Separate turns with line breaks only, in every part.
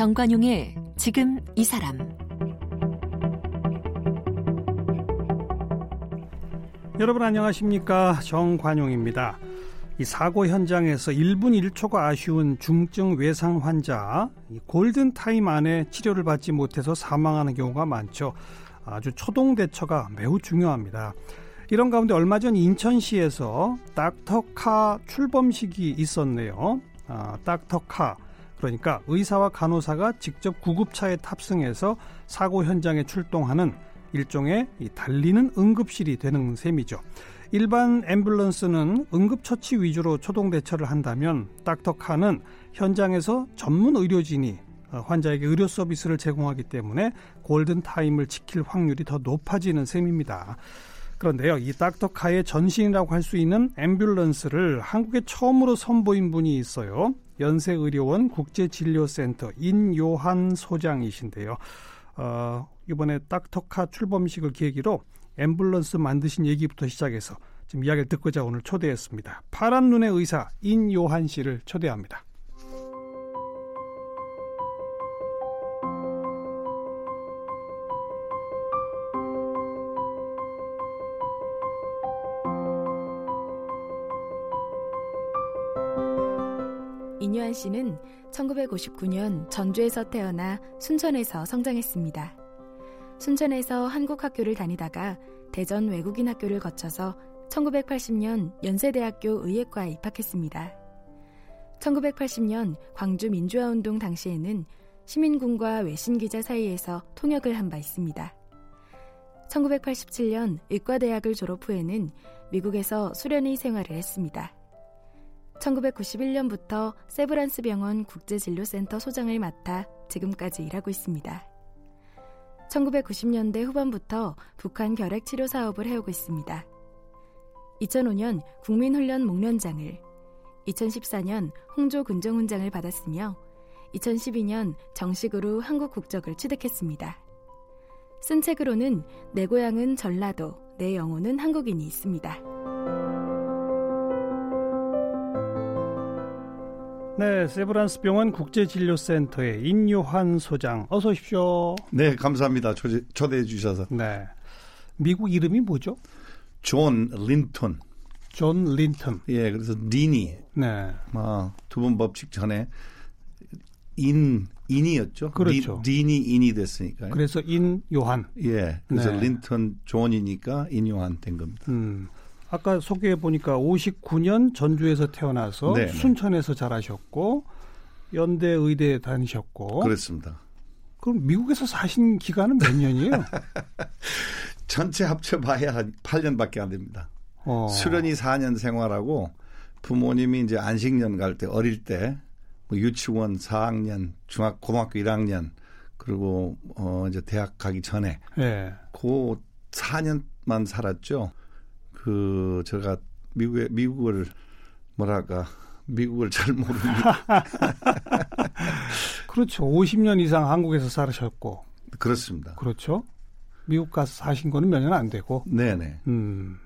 정관용의 지금 이 사람
여러분 안녕하십니까 정관용입니다. 이 사고 현장에서 1분 1초가 아쉬운 중증 외상 환자 골든 타임 안에 치료를 받지 못해서 사망하는 경우가 많죠. 아주 초동 대처가 매우 중요합니다. 이런 가운데 얼마 전 인천시에서 닥터카 출범식이 있었네요. 아, 닥터카 그러니까 의사와 간호사가 직접 구급차에 탑승해서 사고 현장에 출동하는 일종의 달리는 응급실이 되는 셈이죠. 일반 앰뷸런스는 응급처치 위주로 초동 대처를 한다면 닥터카는 현장에서 전문 의료진이 어, 환자에게 의료 서비스를 제공하기 때문에 골든 타임을 지킬 확률이 더 높아지는 셈입니다. 그런데요, 이 닥터카의 전신이라고 할 수 있는 앰뷸런스를 한국에 처음으로 선보인 분이 있어요. 연세의료원 국제진료센터 인요한 소장이신데요. 어, 이번에 닥터카 출범식을 계기로 앰뷸런스 만드신 얘기부터 시작해서 지금 이야기를 듣고자 오늘 초대했습니다. 파란 눈의 의사 인요한 씨를 초대합니다.
인요한 씨는 1959년 전주에서 태어나 순천에서 성장했습니다. 순천에서 한국 학교를 다니다가 대전 외국인 학교를 거쳐서 1980년 연세대학교 의예과에 입학했습니다. 1980년 광주 민주화 운동 당시에는 시민군과 외신 기자 사이에서 통역을 한 바 있습니다. 1987년 의과대학을 졸업 후에는 미국에서 수련의 생활을 했습니다. 1991년부터 세브란스 병원 국제진료센터 소장을 맡아 지금까지 일하고 있습니다. 1990년대 후반부터 북한 결핵 치료 사업을 해오고 있습니다. 2005년 국민훈련 목련장을, 2014년 홍조 군정훈장을 받았으며 2012년 정식으로 한국 국적을 취득했습니다. 쓴 책으로는 내 고향은 전라도, 내 영혼은 한국인이 있습니다.
네, 세브란스 병원 국제진료센터의 인요한 소장 어서 오십시오.
네, 감사합니다. 초대, 초대해 주셔서.
네. 미국 이름이 뭐죠?
존 린턴.
존 린턴.
예, 그래서 린이.
네.
아, 두음 법칙 전에 인 인이었죠.
그렇죠.
린, 린이 인이 됐으니까요.
그래서 인 요한.
예. 그래서
네.
린턴 존이니까 인 요한 된 겁니다.
음. 아까 소개해 보니까 59년 전주에서 태어나서
네, 네.
순천에서 자라셨고 연대 의대 다니셨고
그렇습니다.
그럼 미국에서 사신 기간은 몇 년이에요?
전체 합쳐봐야 한 8년밖에 안 됩니다.
어.
수련이 4년 생활하고 부모님이 이제 안식년 갈 때 어릴 때 뭐 유치원 4학년, 중학 고등학교 1학년 그리고 어 이제 대학 가기 전에
예.
그 4년만 살았죠. 그 제가 미국에 미국을 뭐랄까 미국을 잘 모르니까
그렇죠. 50년 이상 한국에서 살으셨고
그렇습니다.
그렇죠. 미국 가서 사신 거는 몇 년 안 되고
네네.
음.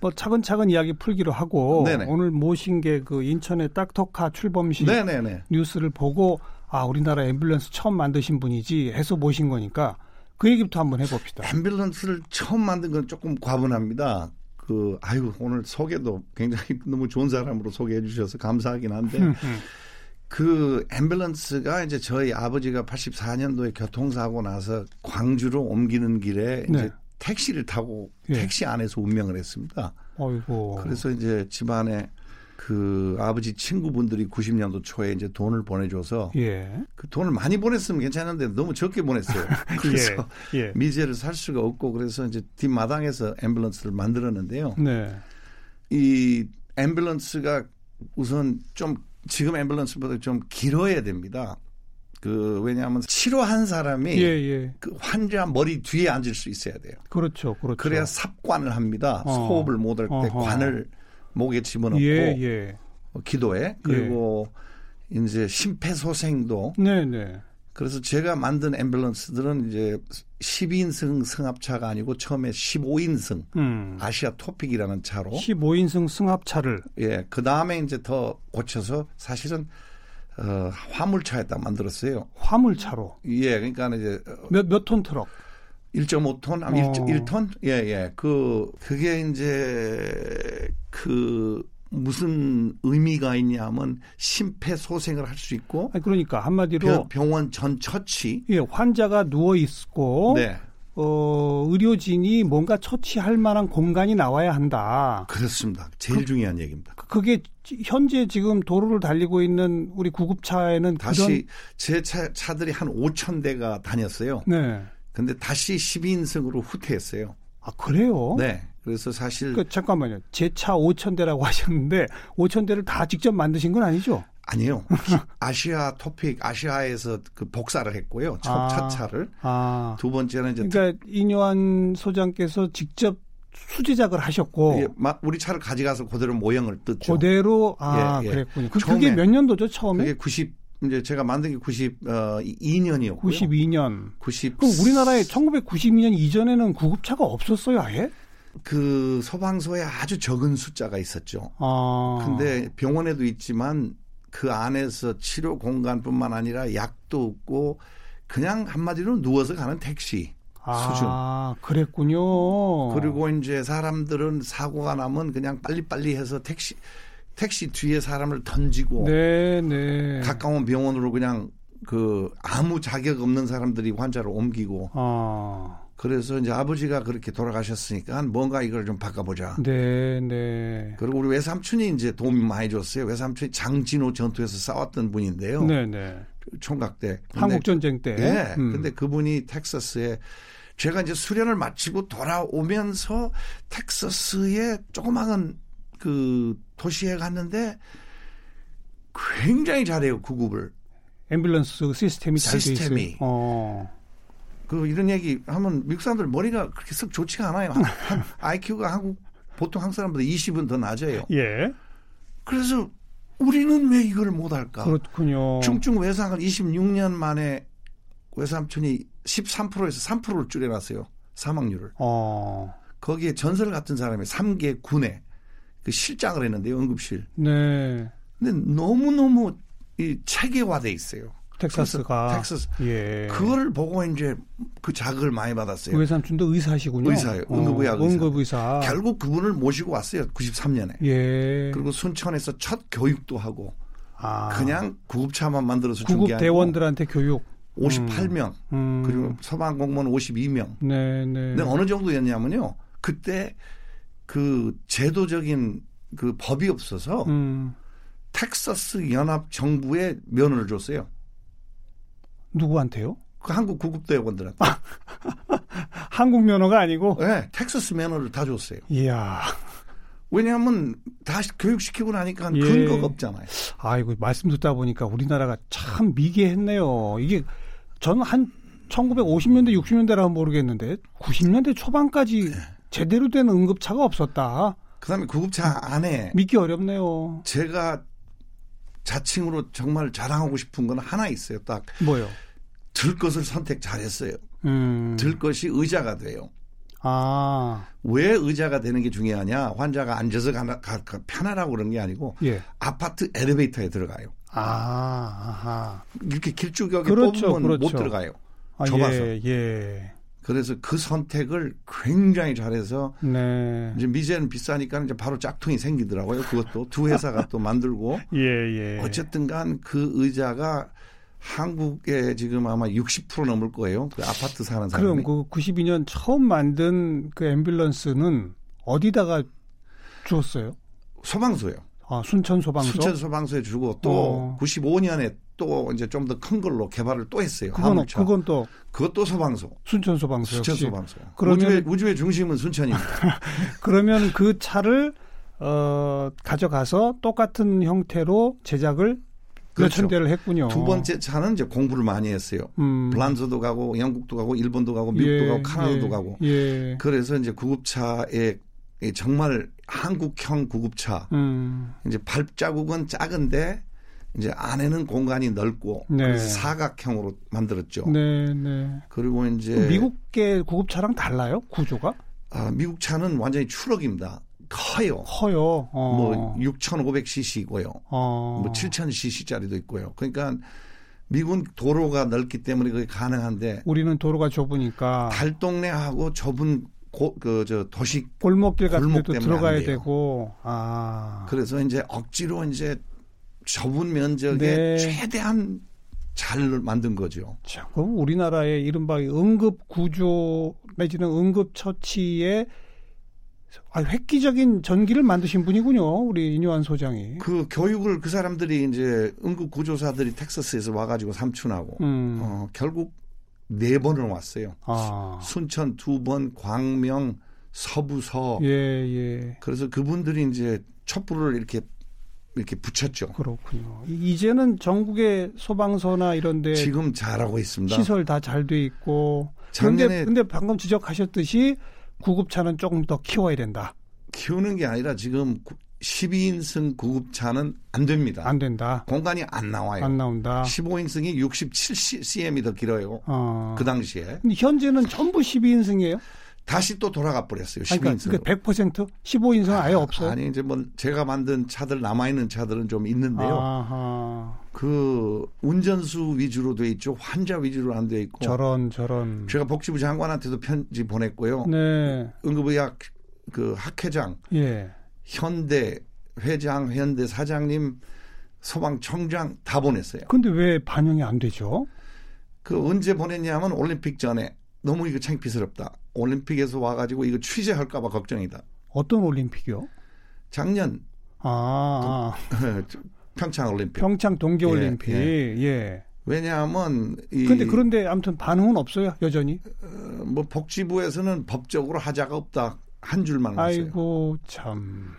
뭐 차근차근 이야기 풀기로 하고
네네.
오늘 모신 게 그 인천의 딱터카 출범식
네네네.
뉴스를 보고 아 우리나라 앰뷸런스 처음 만드신 분이지 해서 모신 거니까 그 얘기부터 한번 해봅시다.
앰뷸런스를 처음 만든 건 조금 과분합니다. 그 아유 오늘 소개도 굉장히 너무 좋은 사람으로 소개해 주셔서 감사하긴 한데 그 앰뷸런스가 이제 저희 아버지가 84년도에 교통사고 나서 광주로 옮기는 길에
네.
이제 택시를 타고
예.
택시 안에서 운명을 했습니다.
어이고.
그래서 이제 집안에 그 아버지 친구분들이 90년도 초에 이제 돈을 보내줘서
예.
그 돈을 많이 보냈으면 괜찮은데 너무 적게 보냈어요. 그래서
예. 예.
미제를 살 수가 없고 그래서 이제 뒷마당에서 앰뷸런스를 만들었는데요.
네.
이 앰뷸런스가 우선 좀 지금 앰뷸런스보다 좀 길어야 됩니다. 그 왜냐하면 치료한 사람이
예, 예.
그 환자 머리 뒤에 앉을 수 있어야 돼요.
그렇죠. 그렇죠.
그래야 삽관을 합니다.
어.
호흡을 못할 때. 관을 목에 집어넣고
예, 예.
어, 기도에 그리고 이제 심폐소생도
네, 네.
그래서 제가 만든 앰뷸런스들은 이제 12인승 승합차가 아니고 처음에 15인승
음.
아시아 토픽이라는 차로
15인승 승합차를
예, 그 다음에 이제 더 고쳐서 사실은 어, 화물차에다 만들었어요.
화물차로.
예, 그러니까 이제
몇 몇 톤 트럭?
1.5톤, 아,
어.
1, 1톤? 예, 예. 그, 그게 이제, 그, 무슨 의미가 있냐면, 심폐소생을 할 수 있고,
아니, 그러니까 한마디로
병, 병원 전 처치.
예, 환자가 누워 있고
네.
어, 의료진이 뭔가 처치할 만한 공간이 나와야 한다.
그렇습니다. 제일 중요한 얘기입니다.
그- 그게 지- 현재 지금 도로를 달리고 있는 우리 구급차에는
다시 제 차, 차들이 한 5천 대가 다녔어요.
네.
근데 다시 12인승으로 후퇴했어요.
아 그래요?
네. 그래서 사실
그 잠깐만요. 제 차 5천 대라고 하셨는데 5천 대를 다 직접 만드신 건 아니죠?
아니요. 아시아 토픽 아시아에서 그 복사를 했고요. 첫,
아.
첫 차를
아.
두 번째는 이제
그러니까 이뇨한 소장께서 직접 수제작을 하셨고
예, 마- 우리 차를 가져가서 그대로 모형을 뜯죠.
그대로 아
예, 예.
그랬군요. 그,
처음에-
그게 몇 년도죠 처음에?
그게 90 이제 제가 만든 게 92년이었고요.
92년.
90
그럼 우리나라에 1992년 이전에는 구급차가 없었어요, 아예?
그 소방서에 아주 적은 숫자가 있었죠.
아.
근데 병원에도 있지만 그 안에서 치료 공간뿐만 아니라 약도 없고 그냥 한마디로 누워서 가는 택시 수준.
아, 그랬군요.
그리고 이제 사람들은 사고가 나면 그냥 빨리빨리 해서 택시 택시 뒤에 사람을 던지고
네, 네.
가까운 병원으로 그냥 그 아무 자격 없는 사람들이 환자를 옮기고
아.
그래서 이제 아버지가 그렇게 돌아가셨으니까 뭔가 이걸 좀 바꿔보자.
네, 네.
그리고 우리 외삼촌이 이제 도움이 많이 줬어요. 외삼촌이 장진호 전투에서 싸웠던 분인데요.
네, 네.
총각 때.
한국 전쟁 때.
예.
음.
근데 그분이 텍사스에 제가 이제 수련을 마치고 돌아오면서 텍사스의 조그마한 그 도시에 갔는데 굉장히 잘해요 구급을.
앰뷸런스 시스템이 잘돼 있어요. 어.
그 이런 얘기 하면 미국 사람들 머리가 그렇게 썩 좋지가 않아요. 한, 한 IQ가 한국 보통 한국 사람보다 20은 더 낮아요.
예.
그래서 우리는 왜 이걸 못할까?
그렇군요.
중증 외상을 26년 만에 외삼촌이 13%에서 3%를 줄여놨어요. 사망률을.
어.
거기에 전설 같은 사람이 3개 군에 그 실장을 했는데요. 응급실.
네.
근데 너무너무 이 체계화돼 있어요.
텍사스가.
텍사스.
예.
그거를 보고 이제 그 자극을 많이 받았어요.
외삼촌도 의사시군요.
의사예요. 응급의학 의사.
응급의사.
결국 그분을 모시고 왔어요. 93년에.
예.
그리고 순천에서 첫 교육도 하고
아.
그냥 구급차만 만들어서
구급
아니고
대원들한테 교육.
58명
음.
그리고 소방 공무원 52명.
네, 네.
근데 어느 정도였냐면요. 그때 그 제도적인 그 법이 없어서
음.
텍사스 연합 정부에 면허를 줬어요.
누구한테요?
그 한국 구급대원들한테.
한국 면허가 아니고.
네, 텍사스 면허를 다 줬어요.
이야.
왜냐하면 다시 교육시키고 나니까
예.
근거가 없잖아요.
아이고 말씀 듣다 보니까 우리나라가 참 미개했네요. 이게 저는 한 1950년대 60년대라면 모르겠는데 90년대 초반까지 제대로 된 응급차가 없었다.
그다음에 구급차 안에
믿기 어렵네요.
제가 자칭으로 정말 자랑하고 싶은 건 하나 있어요. 딱
뭐요?
들 것을 선택 잘했어요.
음.
들 것이 의자가 돼요.
아,
왜 의자가 되는 게 중요하냐? 환자가 앉아서 가나, 가, 가- 편하라고 그런 게 아니고
예.
아파트 엘리베이터에 들어가요.
아, 아하.
이렇게 길쭉하게
그렇죠,
뽑으면 못
그렇죠.
들어가요.
아,
좁아서.
예, 예.
그래서 그 선택을 굉장히 잘해서
네.
이제 미제는 비싸니까 이제 바로 짝퉁이 생기더라고요. 그것도 두 회사가 또 만들고
예, 예.
어쨌든 간 그 의자가 한국에 지금 아마 60% 넘을 거예요. 그 아파트 사는 사람이.
그럼 그 92년 처음 만든 그 앰뷸런스는 어디다가 주었어요?
소방서요.
아, 순천 소방서.
수천 소방서에 주고 또
어.
95년에 또 이제 좀 더 큰 걸로 개발을 또 했어요.
그건
화물차.
그건 또
그것도 소방서.
순천 소방서 역시.
소방서.
그러면-
우주의, 우주의 중심은 순천입니다.
그러면 그 차를 어 가져가서 똑같은 형태로 제작을
그렇죠.
몇천 대를 했군요.
두 번째 차는 이제 공부를 많이 했어요.
음.
블란서도 가고 영국도 가고 일본도 가고 미국도
예,
가고 카나다도
예,
가고.
예.
그래서 이제 구급차에 이 정말 한국형 구급차
음.
이제 발자국은 작은데 이제 안에는 공간이 넓고
네.
그래서 사각형으로 만들었죠.
네, 네.
그리고 이제
미국계 구급차랑 달라요? 구조가?
아, 미국 차는 완전히 추럭입니다. 커요.
커요. 어.
뭐 6,500cc고요.
어.
뭐 7,000cc짜리도 있고요. 그러니까 미국은 도로가 넓기 때문에 그게 가능한데
우리는 도로가 좁으니까
달동네하고 좁은 그저 도시
골목길 같은 데도 들어가야. 되고 아.
그래서 이제 억지로 이제 좁은 면적에
네.
최대한 잘 만든 거죠.
자, 그럼 우리나라의 이른바 응급 구조 내지는 응급 처치에 아, 획기적인 전기를 만드신 분이군요. 우리 인요한 소장이.
그 교육을 그 사람들이 이제 응급 구조사들이 텍사스에서 와가지고 삼촌하고
음.
어, 결국 네 번을 왔어요.
아.
순천 두 번, 광명, 서부서.
예, 예.
그래서 그분들이 이제 촛불을 이렇게 이렇게 붙였죠.
그렇군요. 이- 이제는 전국의 소방서나 이런데
지금 잘하고 있습니다.
네. 시설 다 잘 돼 있고.
작년에
그런데 근데 방금 지적하셨듯이 구급차는 조금 더 키워야 된다.
키우는 게 아니라 지금 12인승 구급차는 안 됩니다.
안 된다.
공간이 안 나와요.
안 나온다.
15인승이 67cm이 더 길어요.
어.
그 당시에
근데 현재는 전부 12인승이에요?
다시 또 돌아가 버렸어요.
아니, 그러니까
12인승.
그게 100% 15인승은 아예 없어요.
아니 이제 뭐 제가 만든 차들 남아 있는 차들은 좀 있는데요.
아하.
그 운전수 위주로 돼 있죠. 환자 위주로 안 돼 있고.
저런 저런.
제가 복지부 장관한테도 편지 보냈고요.
네.
응급의학 그 학회장,
예.
현대 회장, 현대 사장님, 소방청장 다 보냈어요.
근데 왜 반영이 안 되죠?
그 언제 보냈냐면 올림픽 전에 너무 이거 창피스럽다. 올림픽에서 와가지고 이거 취재할까봐 걱정이다.
어떤 올림픽이요?
작년
아,
평창 올림픽.
평창 동계 올림픽.
예,
예.
왜냐하면 이
근데 그런데 아무튼 반응은 없어요, 여전히.
어, 뭐 복지부에서는 법적으로 하자가 없다 한 줄만 했어요.
아이고 참.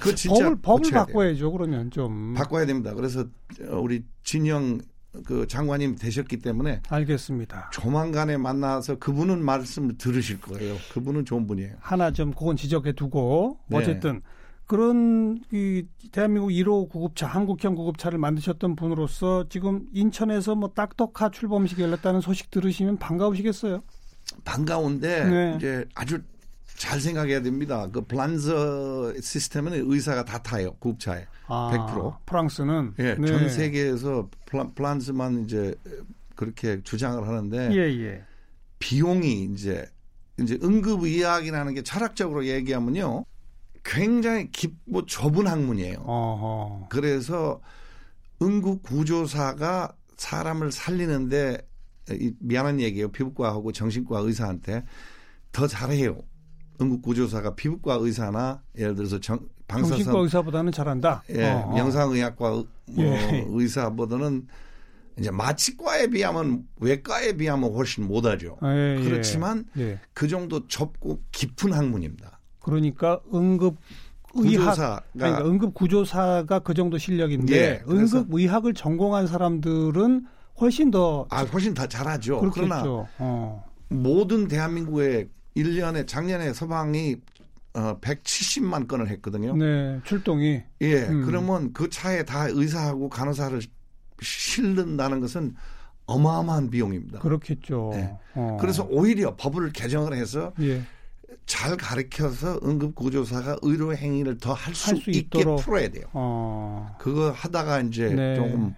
그 진짜
법을 법을
고쳐야 돼요.
바꿔야죠. 그러면 좀.
바꿔야 됩니다. 그래서 우리 진영 그 장관님 되셨기 때문에
알겠습니다.
조만간에 만나서 그분은 말씀을 들으실 거예요. 그분은 좋은 분이에요.
하나 좀 그건 지적해 두고
네.
어쨌든 그런 이 대한민국 1호 구급차 한국형 구급차를 만드셨던 분으로서 지금 인천에서 뭐 딱떡카 출범식이 열렸다는 소식 들으시면 반가우시겠어요?
반가운데
네.
이제 아주 잘 생각해야 됩니다. 그 플란저 시스템은 의사가 다 타요. 구급차에.
아,
100%.
프랑스는
예,
네.
전 세계에서 플란, 플란스만 이제 그렇게 주장을 하는데
예, 예.
비용이 이제 이제 응급 의학이라는 게 철학적으로 얘기하면요. 굉장히 깊고 좁은 학문이에요.
어허.
그래서 응급 구조사가 사람을 살리는데 이 미안한 얘기예요. 피부과하고 정신과 의사한테 더 잘해요. 응급 구조사가 피부과 의사나 예를 들어서 정,
정신과
방사선
의사보다는 잘한다.
예,
어, 어.
영상의학과 의- 뭐
예.
의사보다는 이제 마취과에 비하면 외과에 비하면 훨씬 못하죠.
예, 예.
그렇지만
예.
그 정도 좁고 깊은 학문입니다.
그러니까 응급 의학 그러니까 응급 구조사가 그 정도 실력인데
예,
응급 의학을 전공한 사람들은 훨씬 더
아 훨씬 더 잘하죠. 그러나
그렇겠죠. 어.
모든 대한민국의 1년에 작년에 서방이 어, 170만 건을 했거든요.
네, 출동이
예,
음.
그러면 그 차에 다 의사하고 간호사를 실는다는 것은 어마어마한 비용입니다.
그렇겠죠.
네.
어.
그래서 오히려 법을 개정을 해서
예.
잘 가르쳐서 응급구조사가 의료 행위를 더 할수
할 수
있게
있도록.
풀어야 돼요.
어.
그거 하다가 이제
네.
조금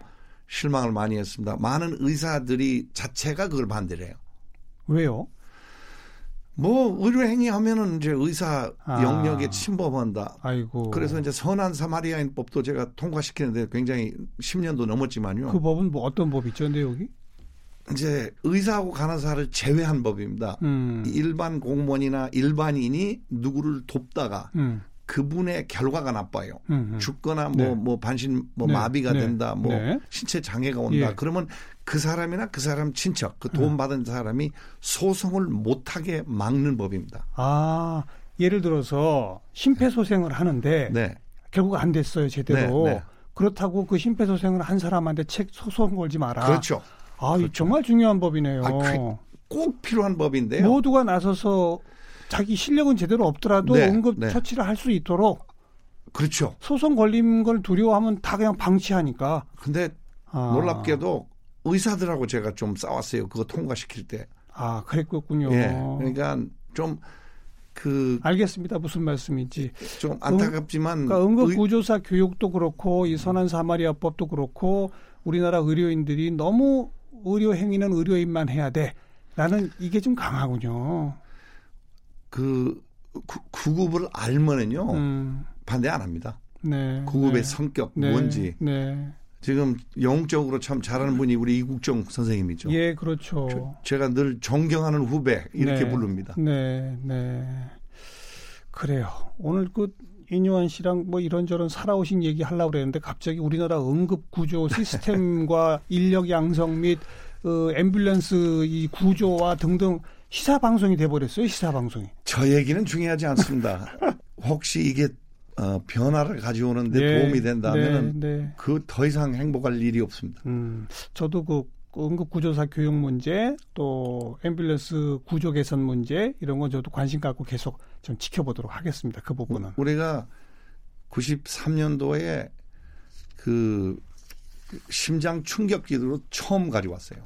실망을 많이 했습니다. 많은 의사들이 자체가 그걸 반대래요.
왜요?
뭐 의료 행위 하면은 이제 의사
아.
영역에 침범한다.
아이고.
그래서 이제 선한 사마리아인법도 제가 통과시키는데 굉장히 10년도 넘었지만요.
그 법은 뭐 어떤 법이죠, 내용이?
이제 의사하고 간호사를 제외한 법입니다.
음.
일반 공무원이나 일반인이 누구를 돕다가
음.
그분의 결과가 나빠요.
음, 음.
죽거나 뭐
네.
뭐 반신 뭐
네,
마비가
네,
된다 뭐
네.
신체 장애가 온다
예.
그러면 그 사람이나 그 사람 친척 그 도움 받은 사람이 소송을 못하게 막는 법입니다.
아, 예를 들어서 심폐소생을 하는데
네,
결국 안 됐어요, 제대로.
네, 네.
그렇다고 그 심폐소생을 한 사람한테 책 소송 걸지 마라.
그렇죠.
아, 이 정말 중요한 법이네요.
아, 그- 꼭 필요한 법인데요.
모두가 나서서 자기 실력은 제대로 없더라도
네,
응급
네.
처치를 할 수 있도록
그렇죠.
소송 걸린 걸 두려워하면 다 그냥 방치하니까.
근데
아,
놀랍게도 의사들하고 제가 좀 싸웠어요. 그거 통과시킬 때.
아, 그랬군요.
예. 그러니까 좀 그
알겠습니다. 무슨 말씀인지.
좀 안타깝지만
그러니까 응급 구조사 의... 교육도 그렇고 이 선한 사마리아법도 그렇고 우리나라 의료인들이 너무 의료 행위는 의료인만 해야 돼. 라는 이게 좀 강하군요.
그 구, 구급을 알면은요 음. 반대 안 합니다. 네, 구급의 네. 성격 네, 뭔지. 네. 지금 영적으로 참 잘하는 분이 우리 이국정 선생님이죠.
예, 그렇죠.
저, 제가 늘 존경하는 후배 이렇게
네,
부릅니다.
네, 네. 그래요. 오늘 그 이뇨한 씨랑 뭐 이런저런 살아오신 얘기 하려고 그랬는데 갑자기 우리나라 응급 구조 시스템과 인력 양성 및 어, 앰뷸런스 이 구조와 등등 시사 방송이 돼 버렸어요. 시사 방송이.
저 얘기는 중요하지 않습니다. 혹시 이게 어, 변화를 가져오는데 네, 도움이 된다면 네, 네. 그더 이상 행복할 일이 없습니다. 음,
저도 그 응급구조사 교육 문제 또 앰뷸런스 구조 개선 문제 이런 건 저도 관심 갖고 계속 좀 지켜보도록 하겠습니다. 그 부분은
우리가 93년도에 그 심장 충격기로 처음 가져왔어요.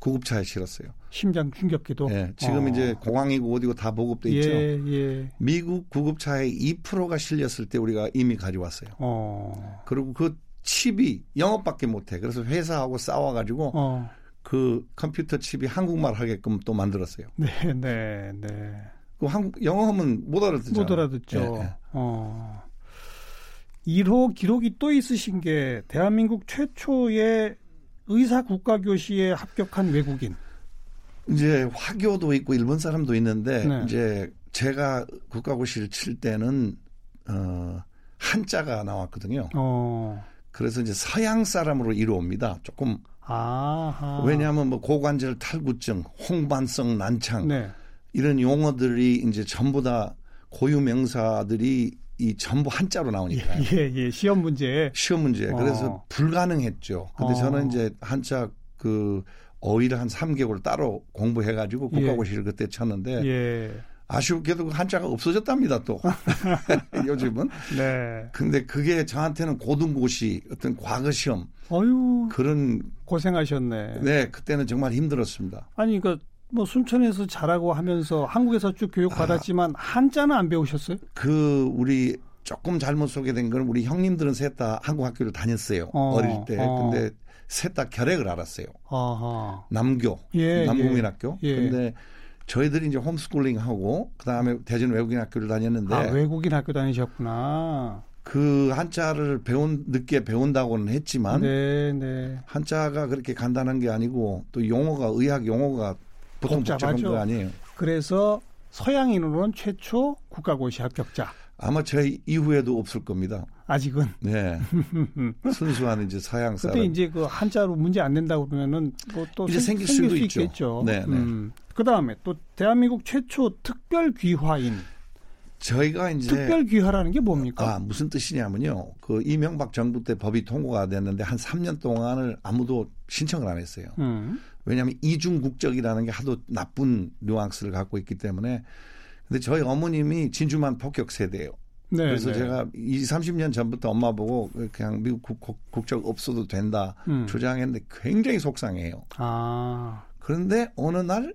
구급차에 실었어요.
심장 충격기도.
네, 지금 어. 이제 공항이고 어디고 다 보급돼 있죠. 예, 예. 미국 구급차에 2%가 실렸을 때 우리가 이미 가져왔어요. 어. 그리고 그 칩이 영업밖에 못해. 그래서 회사하고 싸워가지고 어. 그 컴퓨터 칩이 한국말 하게끔 또 만들었어요.
네, 네, 네.
그 한국 영어하면 못 알아듣죠.
못 알아듣죠. 네, 네. 어. 1호 기록이 또 있으신 게 대한민국 최초의 의사 국가교시에 합격한 외국인.
이제 화교도 있고 일본 사람도 있는데 네. 이제 제가 국가고시를 칠 때는 어 한자가 나왔거든요. 어. 그래서 이제 서양 사람으로 이루옵니다. 조금 아하. 왜냐하면 뭐 고관절 탈구증, 홍반성 난창 네. 이런 용어들이 이제 전부 다 고유 명사들이 이 전부 한자로 나오니까.
예, 예, 시험 문제.
시험 문제. 그래서 어. 불가능했죠. 근데 어. 저는 이제 한자 그 어휘를 한 3개월 따로 공부해 가지고 국가고시를 예. 그때 쳤는데 예. 아쉽게도 그 한자가 없어졌답니다, 또. 요즘은. 네. 근데 그게 저한테는 고등고시, 어떤 과거 시험. 어유 그런.
고생하셨네.
네, 그때는 정말 힘들었습니다.
아니, 그러니까 뭐 순천에서 자라고 하면서 한국에서 쭉 교육 받았지만 아, 한자는 안 배우셨어요?
그 우리 조금 잘못 소개된 건 우리 형님들은 셋 다 한국 학교를 다녔어요. 어, 릴 때. 어. 근데 셋 다 결핵을 알았어요. 아하. 남교, 예, 남국민학교. 예. 근데 저희들이 이제 홈스쿨링 하고 그다음에 대전 외국인 학교를 다녔는데 아,
외국인 학교 다니셨구나.
그 한자를 배운 늦게 배운다고는 했지만 네, 네. 한자가 그렇게 간단한 게 아니고 또 용어가 의학 용어가 보통 복잡한 거 아니에요.
그래서 서양인으로는 최초 국가고시 합격자.
아마 제 이후에도 없을 겁니다.
아직은.
네. 순수한 이제 서양 사람.
그때 이제 그 한자로 문제 안 된다고 그러면은 뭐또
이제 생길, 생길 수도 있죠.
있겠죠. 네. 네. 음. 그 다음에 또 대한민국 최초 특별 귀화인.
저희가 이제
특별 귀화라는 게 뭡니까?
아, 무슨 뜻이냐면요. 그 이명박 정부 때 법이 통과가 됐는데 한 3년 동안을 아무도 신청을 안 했어요. 음. 왜냐하면 이중 국적이라는 게 하도 나쁜 뉘앙스를 갖고 있기 때문에 근데 저희 어머님이 진주만 폭격 세대예요. 네, 그래서 네. 제가 20, 30년 전부터 엄마 보고 그냥 미국 국, 국 적 없어도 된다 음. 주장했는데 굉장히 속상해요. 아. 그런데 어느 날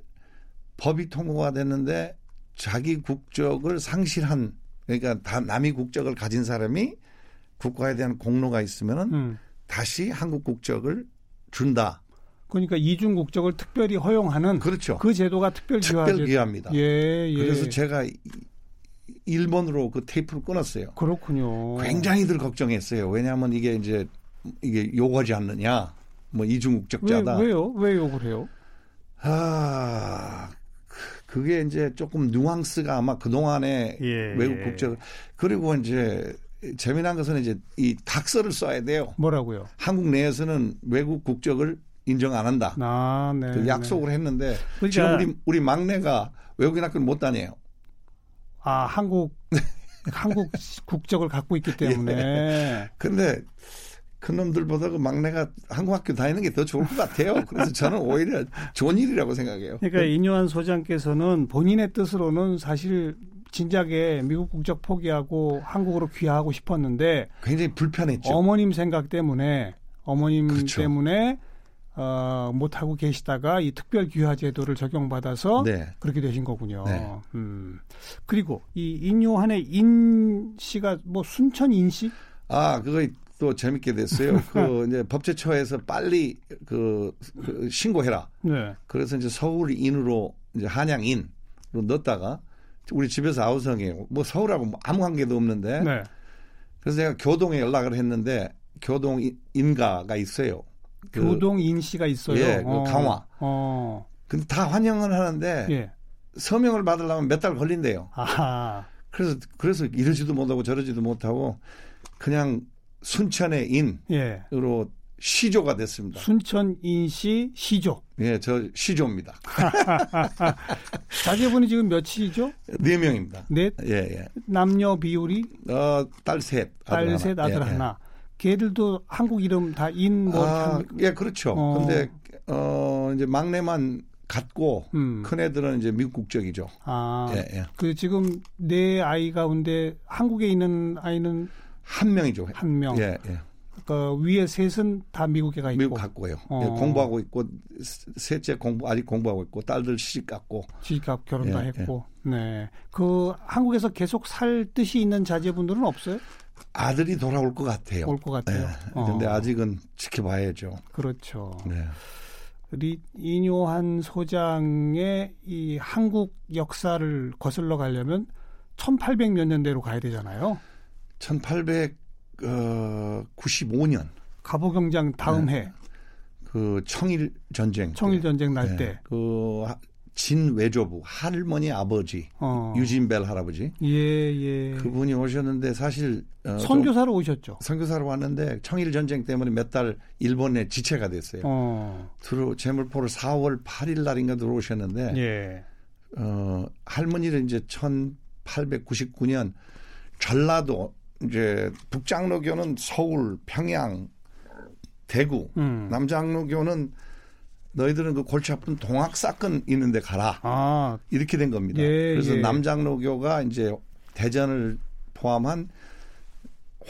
법이 통과가 됐는데 자기 국적을 상실한 그러니까 다 남이 국적을 가진 사람이 국가에 대한 공로가 있으면은 음. 다시 한국 국적을 준다.
그러니까 이중 국적을 특별히 허용하는
그렇죠.
그 제도가 특별
기합니다. 예, 예. 그래서 제가 일본으로 그 테이프를 끊었어요.
그렇군요.
굉장히들 걱정했어요. 왜냐하면 이게 이제 이게 요구하지 않느냐. 뭐 이중 국적자다.
왜, 왜요? 왜 욕을 해요?
아, 그게 이제 조금 뉘앙스가 아마 그동안에 예, 외국 예. 국적 그리고 이제 재미난 것은 이제 이 각서를 써야 돼요.
뭐라고요?
한국 내에서는 외국 국적을 인정 안 한다. 아, 네, 그 약속을 네. 했는데 그러니까, 지금 우리 우리 막내가 외국인 학교를 못 다녀요.
아 한국 한국 국적을 갖고 있기 때문에. 예.
근데 큰 놈들보다 그 막내가 한국 학교 다니는 게 더 좋을 것 같아요. 그래서 저는 오히려 좋은 일이라고 생각해요.
그러니까 이뇨한 소장께서는 본인의 뜻으로는 사실 진작에 미국 국적 포기하고 한국으로 귀화하고 싶었는데
굉장히 불편했죠.
어머님 생각 때문에 어머님 그렇죠. 때문에 어, 못 하고 계시다가 이 특별 귀화 제도를 적용받아서
네.
그렇게 되신 거군요.
네.
음. 그리고 이 인요한의 인 씨가 뭐 순천 인 씨?
아, 그거 또 재밌게 됐어요. 그 이제 법제처에서 빨리 그, 그 신고해라.
네.
그래서 이제 서울 인으로 이제 한양인으로 넣었다가 우리 집에서 아우성이에요. 뭐 서울하고 뭐 아무 관계도 없는데.
네.
그래서 제가 교동에 연락을 했는데 교동 인- 인가가 있어요. 그-
교동 인 씨가 있어요.
예, 그 강화.
어.
근데 다 환영은 하는데
예.
서명을 받으려면 몇 달 걸린대요.
아하.
그래서 그래서 이러지도 못하고 저러지도 못하고 그냥 순천의
예.
인으로 시조가 됐습니다.
순천 인씨 시조.
예, 저 시조입니다.
자제분이 지금 몇이죠?
네 명입니다.
넷
예, 예.
남녀 비율이
어, 딸 셋, 아들
딸셋
하나.
아들
예, 예.
하나. 걔들도 한국 이름 다 인뭐
아, 예, 그렇죠.
어.
근데 어 이제 막내만 같고
음.
큰 애들은 이제 미국 국적이죠.
아,
예, 예.
그 지금 네 아이 가운데 한국에 있는 아이는
한 명이죠.
한 명.
예, 예.
그 위에 셋은 다 미국에 가 있고.
미국 갔고요.
어.
예, 공부하고 있고 셋째 공부 아직 공부하고 있고 딸들 시집 갔고
지갑 결혼 다
예,
했고. 네. 그 한국에서 계속 살 뜻이 있는 자제분들은 없어요?
아들이 돌아올 것 같아요.
올 것 같아요.
예.
어.
아직은 지켜봐야죠.
그렇죠.
네.
리, 이뇨한 소장의 이 한국 역사를 거슬러 가려면 1800몇 년대로 가야 되잖아요.
1895년
갑오경장 다음
해그 청일 전쟁
청일
때,
전쟁 날
예,
때.
그 진 외조부 할머니 아버지
어.
유진벨 할아버지
예, 예.
그분이 오셨는데 사실 어, 좀
선교사로 오셨죠.
선교사로 왔는데 청일 전쟁 때문에 몇 달 일본에 지체가 됐어요.
어.
들어 제물포를 4월 8일 날인가 들어오셨는데
예.
어, 할머니를 이제 1899년 전라도 이제 북장로교는 서울, 평양, 대구,
음.
남장로교는 너희들은 그 골치 아픈 동학 사건 있는데 가라
아,
이렇게 된 겁니다.
예,
그래서
예.
남장로교가 이제 대전을 포함한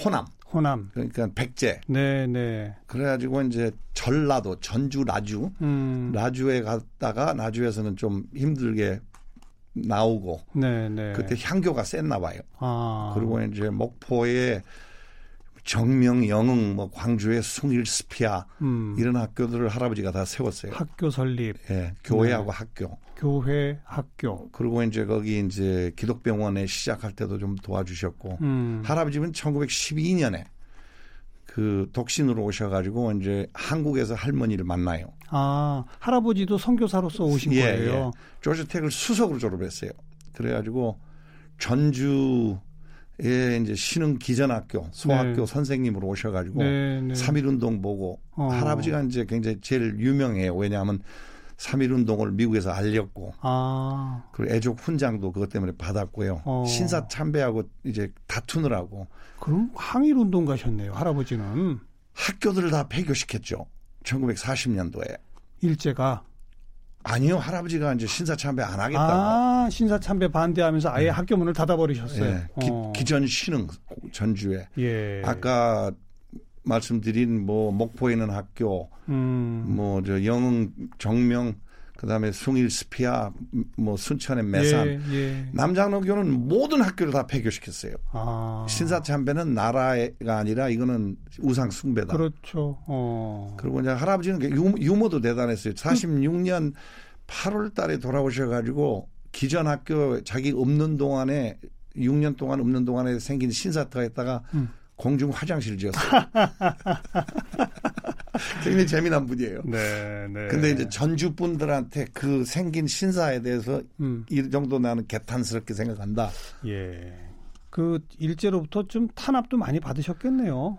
호남
호남.
그러니까 백제
네, 네.
그래가지고 이제 전라도, 전주, 라주
음.
라주에 갔다가 라주에서는 좀 힘들게 나오고
네, 네.
그때 향교가 셌나 봐요.
아.
그리고 이제 목포에 정명, 영흥, 뭐 광주의 숭일, 스피아
음.
이런 학교들을 할아버지가 다 세웠어요.
학교 설립,
예, 교회하고
네.
학교.
교회, 학교.
그리고 이제 거기 이제 기독병원에 시작할 때도 좀 도와주셨고
음.
할아버지는 1912년에 그 독신으로 오셔가지고 이제 한국에서 할머니를 만나요.
아, 할아버지도 선교사로서 오신
예,
거예요.
예. 조지텍을 수석으로 졸업했어요. 그래가지고 전주에 이제 신흥 기전학교 소학교
네.
선생님으로 오셔가지고
네, 네.
3.1운동 보고
어.
할아버지가 이제 굉장히 제일 유명해요. 왜냐하면 3.1 운동을 미국에서 알렸고
아,
그리고 애족 훈장도 그것 때문에 받았고요.
어.
신사 참배하고 이제 다투느라고
그럼 항일 운동 가셨네요, 할아버지는.
학교들을 다 폐교시켰죠. 1940년도에.
일제가.
아니요, 할아버지가 이제 신사 참배 안 하겠다고.
아, 신사참배 반대하면서 아예 학교 문을 닫아버리셨어요.
예, 기,
어.
기 전 신흥 전주에.
예.
아까 말씀드린 뭐 목포에 있는 학교,
음.
뭐저 영흥 정명, 그다음에 숭일 스피아, 뭐 순천의 매산,
예, 예.
남장로교는 모든 학교를 다 폐교시켰어요.
아.
신사 참배는 나라가 아니라 이거는 우상 숭배다.
그렇죠. 어.
그리고 이제 할아버지는 그 유머, 유머도 대단했어요. 46년 8월 달에 돌아오셔 가지고 기전 학교 자기 없는 동안에 6년 동안 없는 동안에 생긴 신사터에다가
음.
공중 화장실 지었어요. 굉장히 재미난 분이에요.
네, 네.
근데 이제 전주 분들한테 그 생긴 신사에 대해서
음.
이 정도 나는 개탄스럽게 생각한다.
예. 그 일제로부터 좀 탄압도 많이 받으셨겠네요.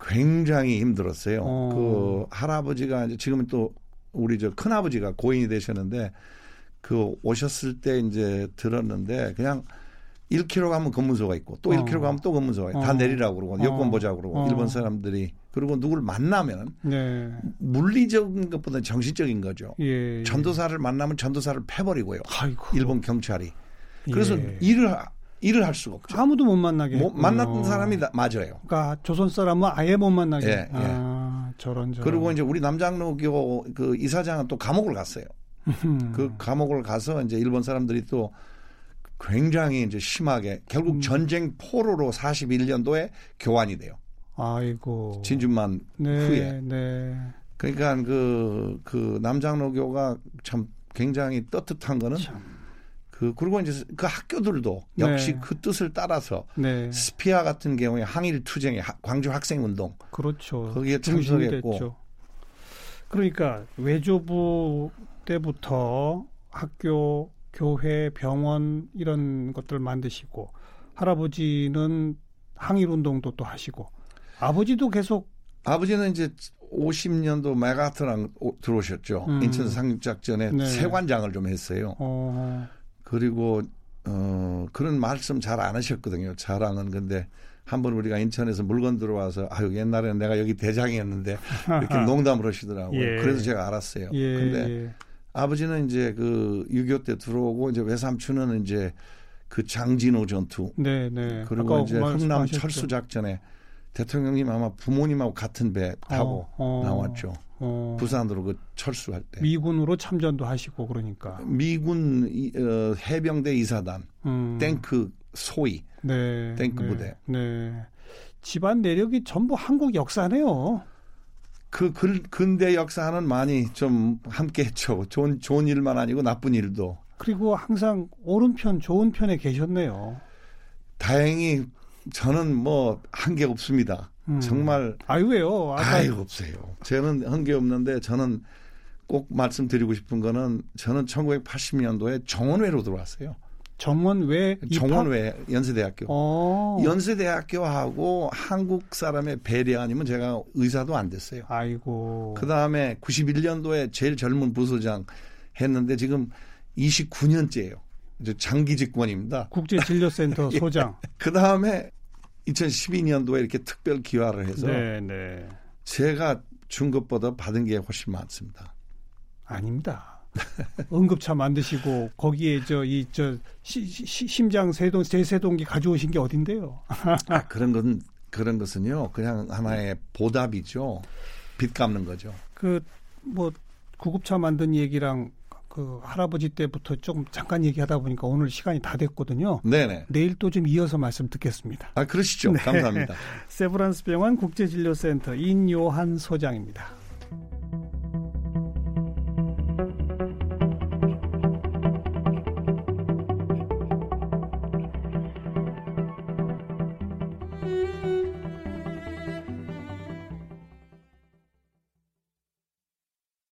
굉장히 힘들었어요.
어.
그 할아버지가 이제 지금은 또 우리 저 큰아버지가 고인이 되셨는데 그 오셨을 때 이제 들었는데 그냥 1km 가면 검문소가 있고 또
어.
1km 가면 또 검문소가 있고 다
어.
내리라고 그러고 여권
어.
보자고 그러고
어.
일본 사람들이 그리고 누구를 만나면
네.
물리적인 것보다 정신적인 거죠.
예. 예.
전도사를 만나면 전도사를 패버리고요.
아이고.
일본 경찰이. 그래서
예.
일을 하- 일을 할 수가 없죠.
아무도 못 만나게.
뭐,
했군요.
만났던 사람이 다- 맞아요.
그러니까 조선 사람은 아예 못 만나게.
예, 예.
아, 저런 저런.
그리고 이제 우리 남장로교 그 이사장은 또 감옥을 갔어요. 그 감옥을 가서 이제 일본 사람들이 또 굉장히 이제 심하게 결국
음.
전쟁 포로로 41년도에 교환이 돼요.
아이고.
진주만
네,
후에.
네.
그러니까 그, 그 남장로교가 참 굉장히 떳떳한 거는
참.
그 그리고 이제 그 학교들도 역시
네.
그 뜻을 따라서
네.
스피아 같은 경우에 항일 투쟁의 하- 광주 학생 운동
그렇죠.
거기에 참석했고.
그러니까 외조부 때부터 학교, 교회, 병원 이런 것들 만드시고 할아버지는 항일 운동도 또 하시고 아버지도 계속
아버지는 이제 50년도 메가트랑 들어오셨죠.
음.
인천 상륙작전에
네.
세관장을 좀 했어요.
어
그리고 어 그런 말씀 잘 안 하셨거든요. 자랑은 근데 한번 우리가 인천에서 물건 들어와서 아유 옛날에는 내가 여기 대장이었는데 이렇게 농담을 하시더라고요.
예.
그래서 제가 알았어요.
예,
근데
예.
아버지는 이제 그 6.25 때 들어오고 이제 외삼촌은 이제 그 장진호 전투
네, 네.
그리고 이제
말씀하셨죠.
흥남 철수 작전에 대통령님 아마 부모님하고 같은 배 타고
어, 어,
나왔죠.
어,
부산으로 그 철수할 때.
미군으로 참전도 하시고 그러니까.
미군 이- 어, 해병대 이사단
음,
탱크 소위
네,
탱크
네,
부대.
네. 집안 내력이 전부 한국 역사네요.
그 근- 근대 역사는 많이 좀 함께 했죠. 좋은 좋은 일만 아니고 나쁜 일도
그리고 항상 오른편 좋은 편에 계셨네요.
다행히 저는 뭐 한계 없습니다.
음.
정말
아유 왜요? 아까
아유 없어요. 저는 한계 없는데 저는 꼭 말씀드리고 싶은 거는 저는 1980년도에 정원회로 들어왔어요.
정원외 입학?
정원회 연세대학교.
어.
연세대학교하고 한국 사람의 배려 아니면 제가 의사도 안 됐어요.
아이고.
그 다음에 91년도에 제일 젊은 부소장 했는데 지금 29년째예요. 이제 장기 직권입니다.
국제 진료센터
예.
소장.
그 다음에 2012년도에 이렇게 특별 기화를 해서
네, 네.
제가 준 것보다 받은 게 훨씬 많습니다.
아닙니다. 응급차 만드시고 거기에 저 이 저 심장 세동 제세동기 가져오신 게 어딘데요?
아, 그런 건 그런 것은요 그냥 하나의 보답이죠. 빚 갚는 거죠.
그 뭐 구급차 만든 얘기랑 그 할아버지 때부터 조금 잠깐 얘기하다 보니까 오늘 시간이 다 됐거든요.
네네.
내일 또 좀 이어서 말씀 듣겠습니다.
아 그러시죠.
네.
감사합니다.
세브란스 병원 국제진료센터 인요한 소장입니다.